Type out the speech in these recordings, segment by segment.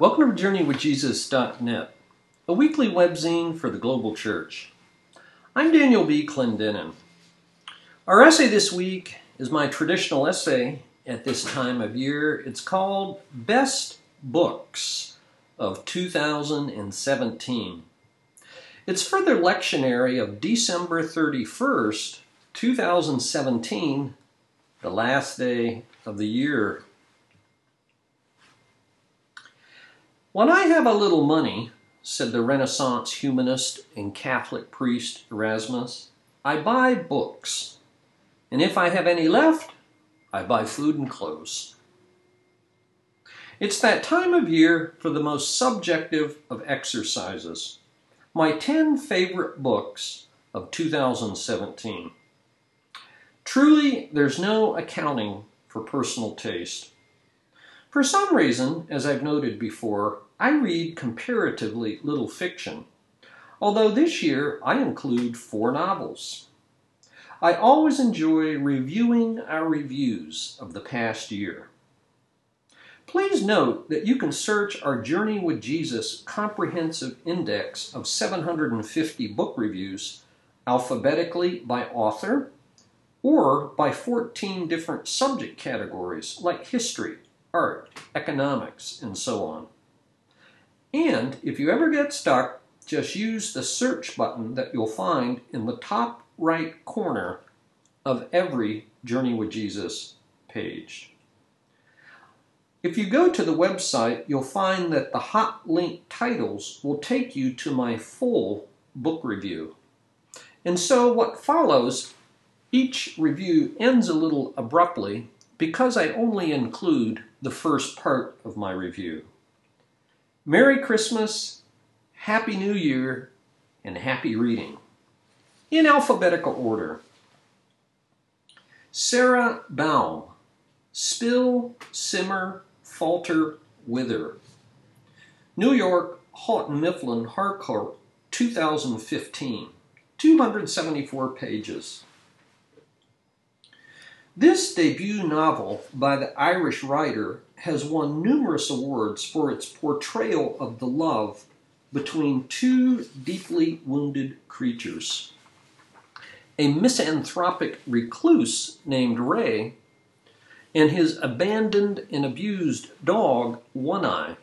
Welcome to JourneyWithJesus.net, a weekly webzine for the global church. I'm Daniel B. Clendenin. Our essay this week is my traditional essay at this time of year. It's called Best Books of 2017. It's further lectionary of December 31st, 2017, the last day of the year When I have a little money, said the Renaissance humanist and Catholic priest Erasmus, I buy books. And if I have any left, I buy food and clothes. It's that time of year for the most subjective of exercises. My 10 favorite books of 2017. Truly, there's no accounting for personal taste. For some reason, as I've noted before, I read comparatively little fiction, although this year I include four novels. I always enjoy reviewing our reviews of the past year. Please note that you can search our Journey with Jesus comprehensive index of 750 book reviews alphabetically by author or by 14 different subject categories like history, art, economics, and so on. And if you ever get stuck, just use the search button that you'll find in the top right corner of every Journey with Jesus page. If you go to the website, you'll find that the hot link titles will take you to my full book review. And so what follows, each review ends a little abruptly because I only include the first part of my review. Merry Christmas, Happy New Year, and happy reading. In alphabetical order Sara Baume, Spill, Simmer, Falter, Wither. New York, Houghton Mifflin Harcourt, 2015. 274 pages. This debut novel by the Irish writer has won numerous awards for its portrayal of the love between two deeply wounded creatures. A misanthropic recluse named Ray and his abandoned and abused dog, One Eye,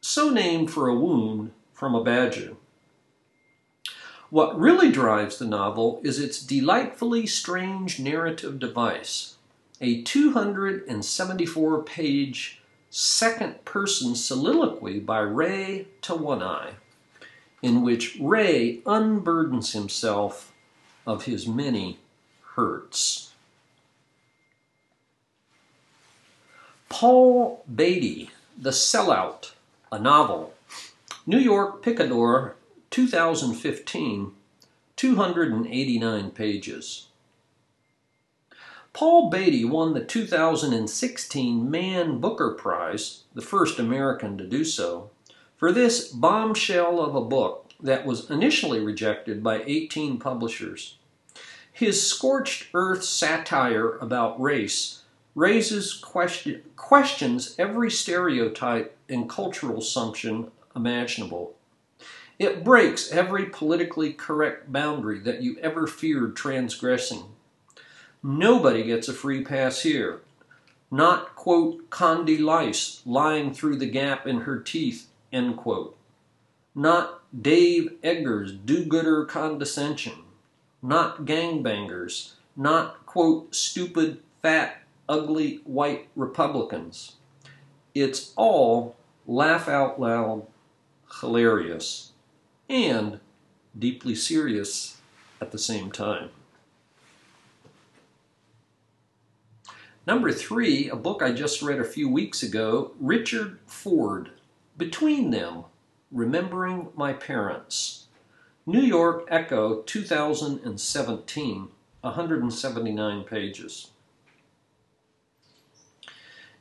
so named for a wound from a badger. What really drives the novel is its delightfully strange narrative device, a 274 page second person soliloquy by Ray to One Eye, in which Ray unburdens himself of his many hurts. Paul Beatty, The Sellout, a novel. New York Picador 2015, 289 pages. Paul Beatty won the 2016 Man Booker Prize, the first American to do so, for this bombshell of a book that was initially rejected by 18 publishers. His scorched earth satire about race raises question, questions every stereotype and cultural assumption imaginable. It breaks every politically correct boundary that you ever feared transgressing. Nobody gets a free pass here. Not, quote, Condi Rice lying through the gap in her teeth, end quote. Not Dave Eggers' do gooder condescension. Not gangbangers. Not, quote, stupid, fat, ugly white Republicans. It's all laugh out loud hilarious and deeply serious at the same time. Number three, a book I just read a few weeks ago, Richard Ford, Between Them Remembering My Parents. New York Ecco, 2017, 179 pages.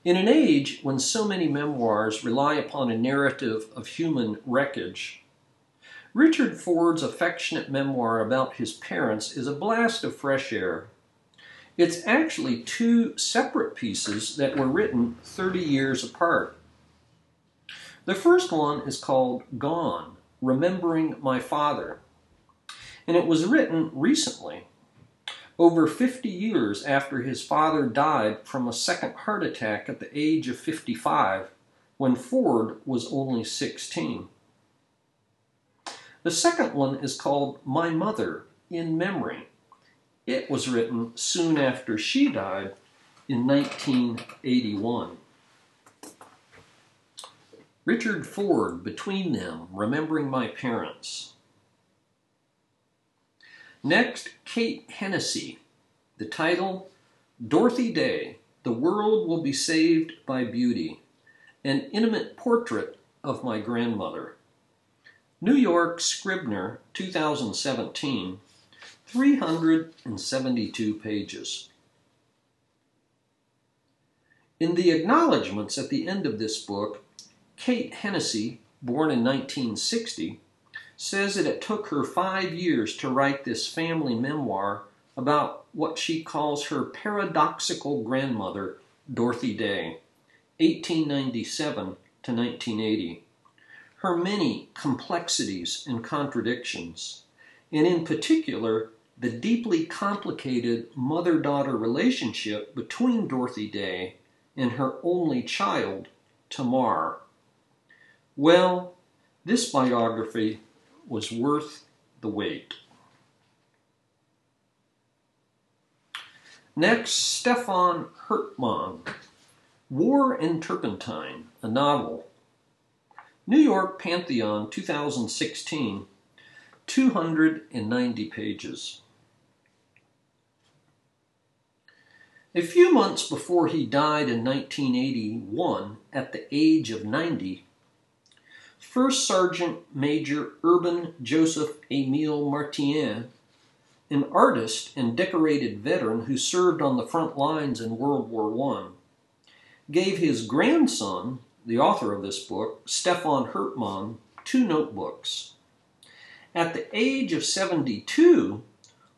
In an age when so many memoirs rely upon a narrative of human wreckage, Richard Ford's affectionate memoir about his parents is a blast of fresh air. It's actually two separate pieces that were written 30 years apart. The first one is called Gone Remembering My Father, and it was written recently, over 50 years after his father died from a second heart attack at the age of 55 when Ford was only 16. The second one is called My Mother in Memory. It was written soon after she died in 1981. Richard Ford, Between Them, Remembering My Parents. Next, Kate Hennessy. The title, Dorothy Day, The World Will Be Saved by Beauty. An Intimate Portrait of My Grandmother. New York Scribner, 2017, 372 pages. In the acknowledgments at the end of this book, Kate Hennessy, born in 1960, says that it took her five years to write this family memoir about what she calls her paradoxical grandmother, Dorothy Day, 1897 to 1980. Her many complexities and contradictions, and in particular, the deeply complicated mother daughter relationship between Dorothy Day and her only child, Tamar. Well, this biography was worth the wait. Next, Stefan Hertmann, War and Turpentine, a novel. New York Pantheon, 2016, 290 pages. A few months before he died in 1981, at the age of 90, First Sergeant Major Urbain Joseph Emile Martien, an artist and decorated veteran who served on the front lines in World War I, gave his grandson, the author of this book, Stefan Hertmann, two notebooks. At the age of 72,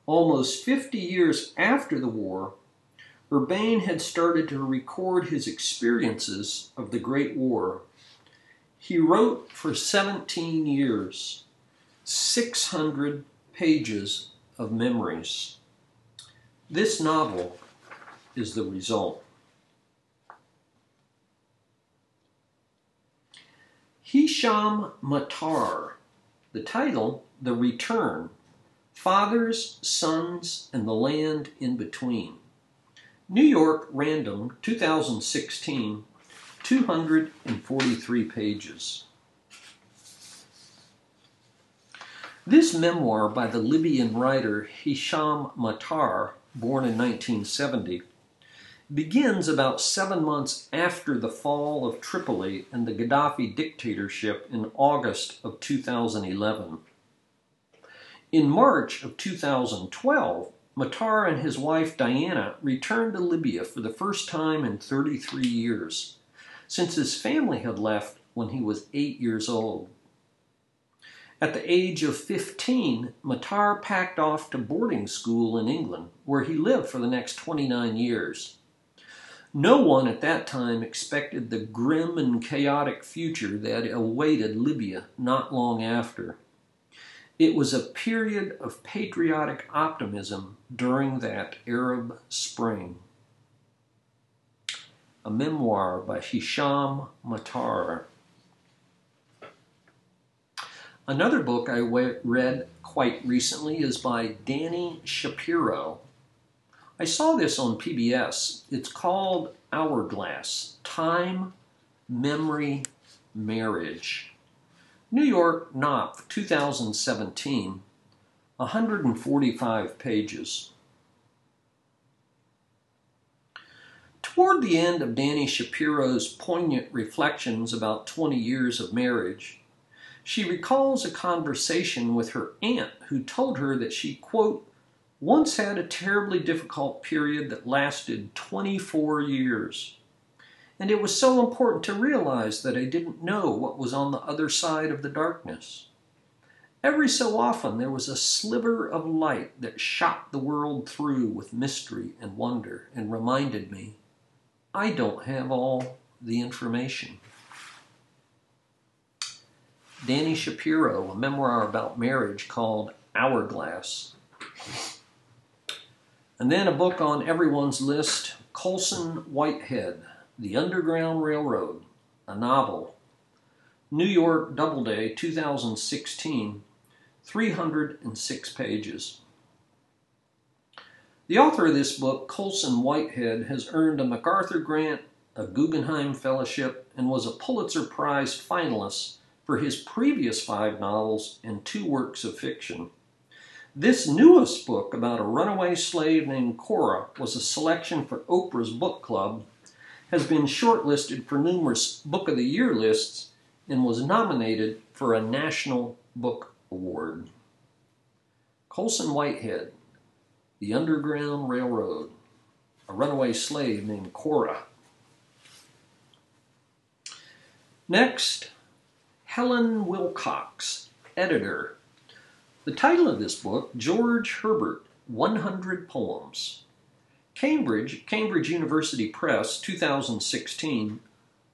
almost 50 years after the war, Urbain had started to record his experiences of the Great War he wrote for 17 years 600 pages of memories. This novel is the result. Hisham Matar, the title, The Return Fathers, Sons, and the Land in Between. New York Random, 2016, 243 pages. This memoir by the Libyan writer Hisham Matar, born in 1970, begins about seven months after the fall of Tripoli and the Gaddafi dictatorship in August of 2011. In March of 2012, Matar and his wife Diana returned to Libya for the first time in 33 years since his family had left when he was eight years old. At the age of 15, Matar packed off to boarding school in England, where he lived for the next 29 years. No one at that time expected the grim and chaotic future that awaited Libya not long after. It was a period of patriotic optimism during that Arab Spring a memoir by Hisham Matar. Another book I read quite recently is by Dani Shapiro. I saw this on PBS. It's called Hourglass Time, Memory, Marriage. New York Knopf, 2017, 145 pages. Toward the end of Dani Shapiro's poignant reflections about 20 years of marriage, she recalls a conversation with her aunt who told her that she, quote, once had a terribly difficult period that lasted 24 years. And it was so important to realize that I didn't know what was on the other side of the darkness. Every so often there was a sliver of light that shot the world through with mystery and wonder and reminded me I don't have all the information. Dani Shapiro, a memoir about marriage called Hourglass. And then a book on everyone's list, Colson Whitehead, The Underground Railroad, a novel. New York Doubleday, 2016, 306 pages. The author of this book, Colson Whitehead, has earned a MacArthur Grant, a Guggenheim Fellowship, and was a Pulitzer Prize finalist for his previous five novels and two works of fiction. This newest book about a runaway slave named Cora was a selection for Oprah's book club, has been shortlisted for numerous Book of the Year lists, and was nominated for a National Book Award. Colson Whitehead, The Underground Railroad, a runaway slave named Cora. Next, Helen Wilcox, editor. The title of this book, George Herbert, 100 Poems. Cambridge, Cambridge University Press, 2016,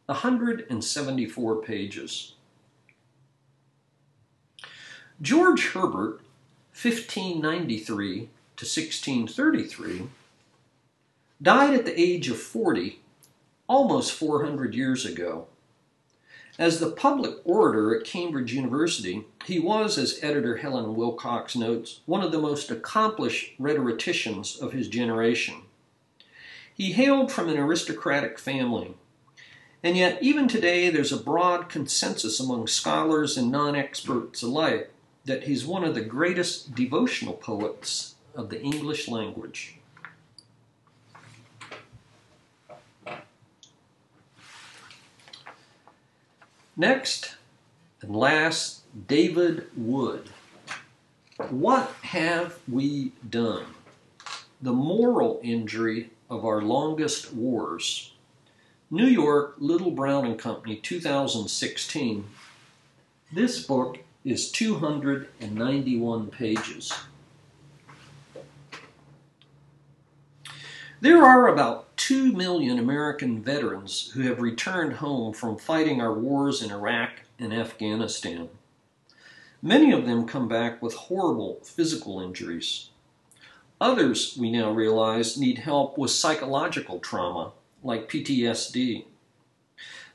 174 pages. George Herbert, 1593 to 1633, died at the age of 40, almost 400 years ago. As the public orator at Cambridge University, he was, as editor Helen Wilcox notes, one of the most accomplished rhetoricians of his generation. He hailed from an aristocratic family, and yet even today there's a broad consensus among scholars and non experts alike that he's one of the greatest devotional poets of the English language. Next and last, David Wood. What have we done? The moral injury of our longest wars. New York, Little Brown and Company, 2016. This book is 291 pages. There are about 2 million American veterans who have returned home from fighting our wars in Iraq and Afghanistan. Many of them come back with horrible physical injuries. Others, we now realize, need help with psychological trauma, like PTSD.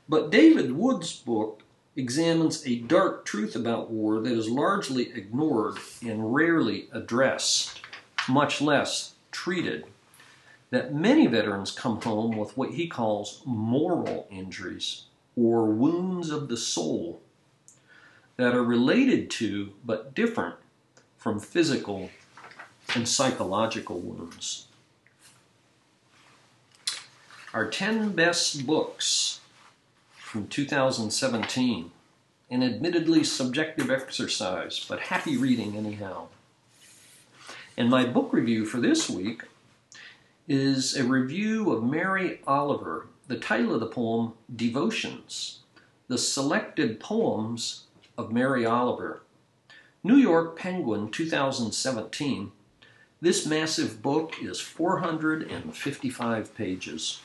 But David Wood's book examines a dark truth about war that is largely ignored and rarely addressed, much less treated. That many veterans come home with what he calls moral injuries or wounds of the soul that are related to but different from physical and psychological wounds. Our 10 best books from 2017. An admittedly subjective exercise, but happy reading anyhow. And my book review for this week is a review of Mary Oliver. The title of the poem, Devotions, the selected poems of Mary Oliver. New York Penguin 2017. This massive book is 455 pages.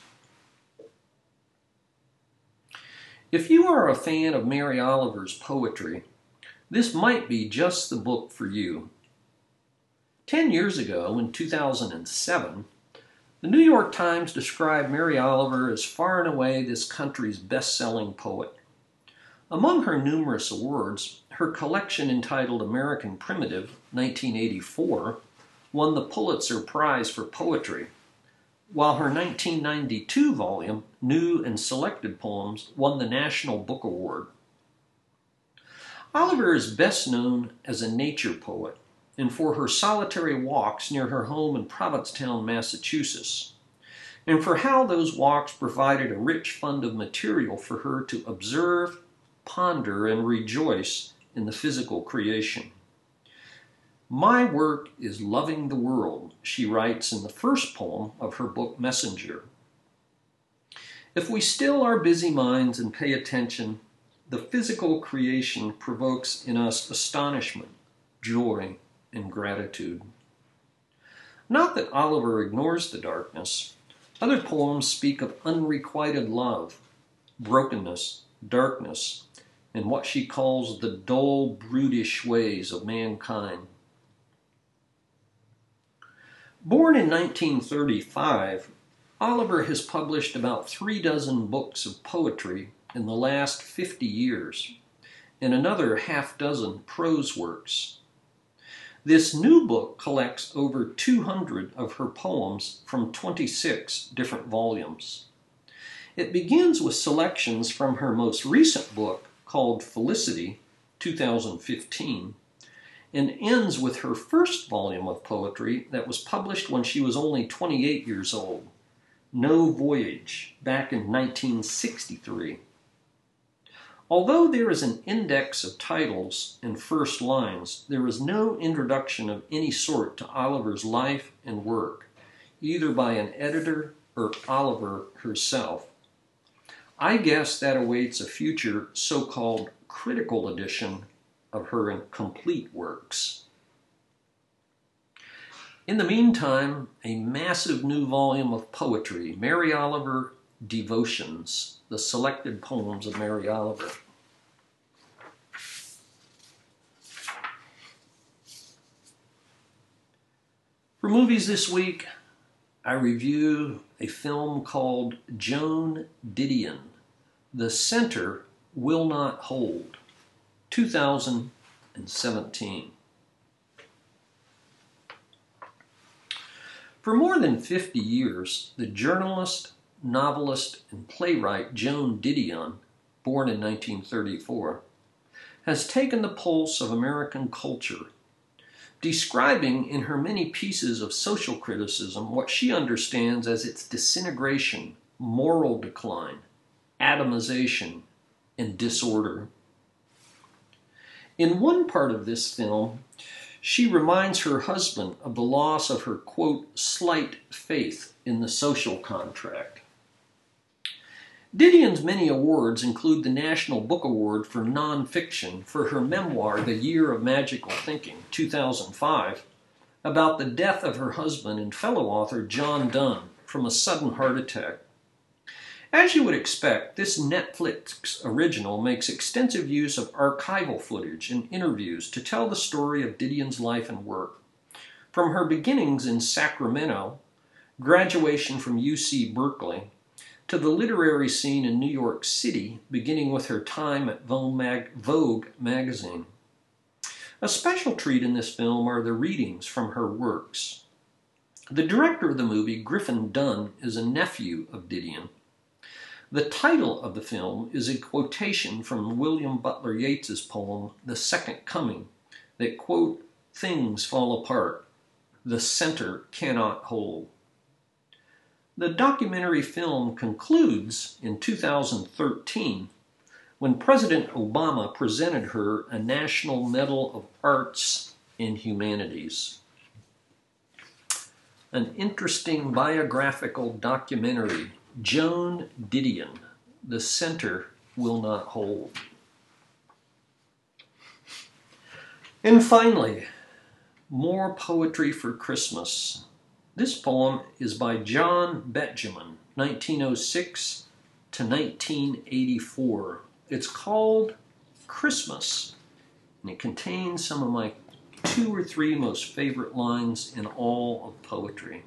If you are a fan of Mary Oliver's poetry, this might be just the book for you. Ten years ago, in 2007, the New York Times described Mary Oliver as far and away this country's best selling poet. Among her numerous awards, her collection entitled American Primitive, 1984, won the Pulitzer Prize for Poetry while her 1992 volume, New and Selected Poems, won the National Book Award. Oliver is best known as a nature poet and for her solitary walks near her home in Provincetown, Massachusetts, and for how those walks provided a rich fund of material for her to observe, ponder, and rejoice in the physical creation. My work is loving the world, she writes in the first poem of her book Messenger. If we still our busy minds and pay attention, the physical creation provokes in us astonishment, joy, and gratitude. Not that Oliver ignores the darkness. Other poems speak of unrequited love, brokenness, darkness, and what she calls the dull, brutish ways of mankind. Born in 1935, Oliver has published about three dozen books of poetry in the last 50 years, and another half dozen prose works. This new book collects over 200 of her poems from 26 different volumes. It begins with selections from her most recent book called Felicity, 2015, and ends with her first volume of poetry that was published when she was only 28 years old, No Voyage, back in 1963. Although there is an index of titles and first lines, there is no introduction of any sort to Oliver's life and work, either by an editor or Oliver herself. I guess that awaits a future so called critical edition of her complete works. In the meantime, a massive new volume of poetry, Mary Oliver Devotions, the selected poems of Mary Oliver. For movies this week, I review a film called Joan Didion. The Center Will Not Hold. 2017. For more than 50 years, the journalist, novelist, and playwright Joan Didion, born in 1934, has taken the pulse of American culture, describing in her many pieces of social criticism what she understands as its disintegration, moral decline, atomization, and disorder. In one part of this film, she reminds her husband of the loss of her, quote, slight faith in the social contract. Didion's many awards include the National Book Award for Nonfiction for her memoir, The Year of Magical Thinking, 2005, about the death of her husband and fellow author John Dunne from a sudden heart attack. As you would expect, this Netflix original makes extensive use of archival footage and interviews to tell the story of Didion's life and work. From her beginnings in Sacramento, graduation from UC Berkeley, to the literary scene in New York City, beginning with her time at Vogue magazine. A special treat in this film are the readings from her works. The director of the movie, Griffin Dunne, is a nephew of Didion the title of the film is a quotation from William Butler Yeats's poem, The Second Coming, that, quote, things fall apart, the center cannot hold. The documentary film concludes in 2013 when President Obama presented her a National Medal of Arts and Humanities. An interesting biographical documentary Joan Didion, the center will not hold. And finally, more poetry for Christmas. This poem is by John Betjeman, 1906 to 1984. It's called Christmas, and it contains some of my two or three most favorite lines in all of poetry.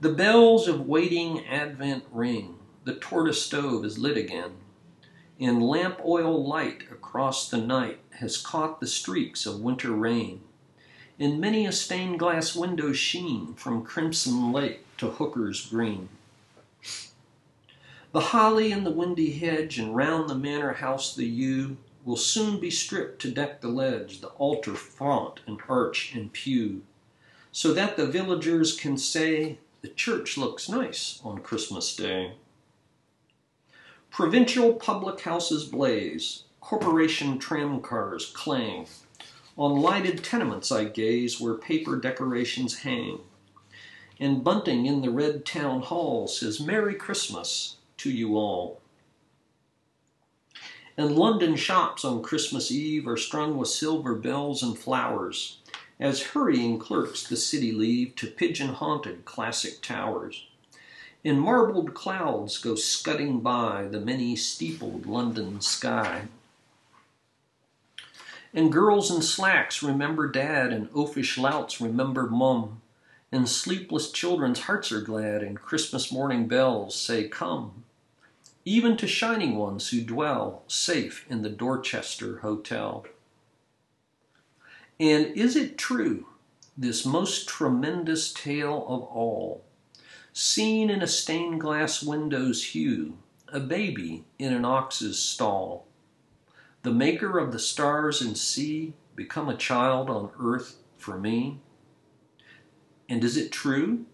The bells of waiting Advent ring, the tortoise stove is lit again, and lamp oil light across the night has caught the streaks of winter rain. In many a stained glass window sheen from Crimson Lake to Hooker's Green. The holly in the windy hedge and round the manor house the yew will soon be stripped to deck the ledge, the altar font and arch and pew, so that the villagers can say the church looks nice on Christmas Day. Provincial public houses blaze, corporation tram cars clang. On lighted tenements I gaze where paper decorations hang. And bunting in the red town hall says Merry Christmas to you all. And London shops on Christmas Eve are strung with silver bells and flowers as hurrying clerks the city leave to pigeon haunted classic towers. In marbled clouds go scudding by the many steepled London sky. And girls in slacks remember dad, and oafish louts remember mum, and sleepless children's hearts are glad, and Christmas morning bells say, Come, even to shining ones who dwell safe in the Dorchester Hotel. And is it true, this most tremendous tale of all, seen in a stained glass window's hue, a baby in an ox's stall, the maker of the stars and sea, become a child on earth for me? And is it true?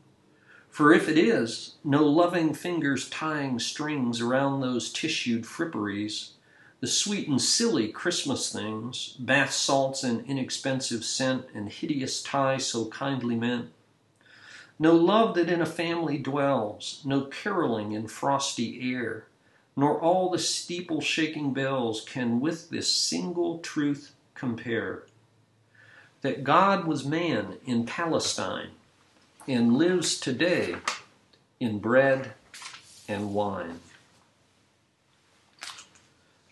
For if it is, no loving fingers tying strings around those tissued fripperies, the sweet and silly Christmas things, bath salts and inexpensive scent, and hideous tie so kindly meant. No love that in a family dwells, no caroling in frosty air, nor all the steeple shaking bells can with this single truth compare that God was man in Palestine and lives today in bread and wine.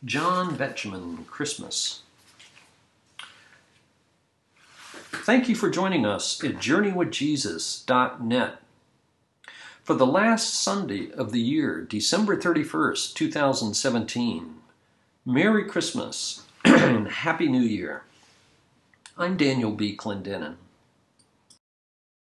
John Betjeman, Christmas. Thank you for joining us at JourneyWithJesus.net. For the last Sunday of the year, December 31st, 2017, Merry Christmas and Happy New Year. I'm Daniel B. Clendenin.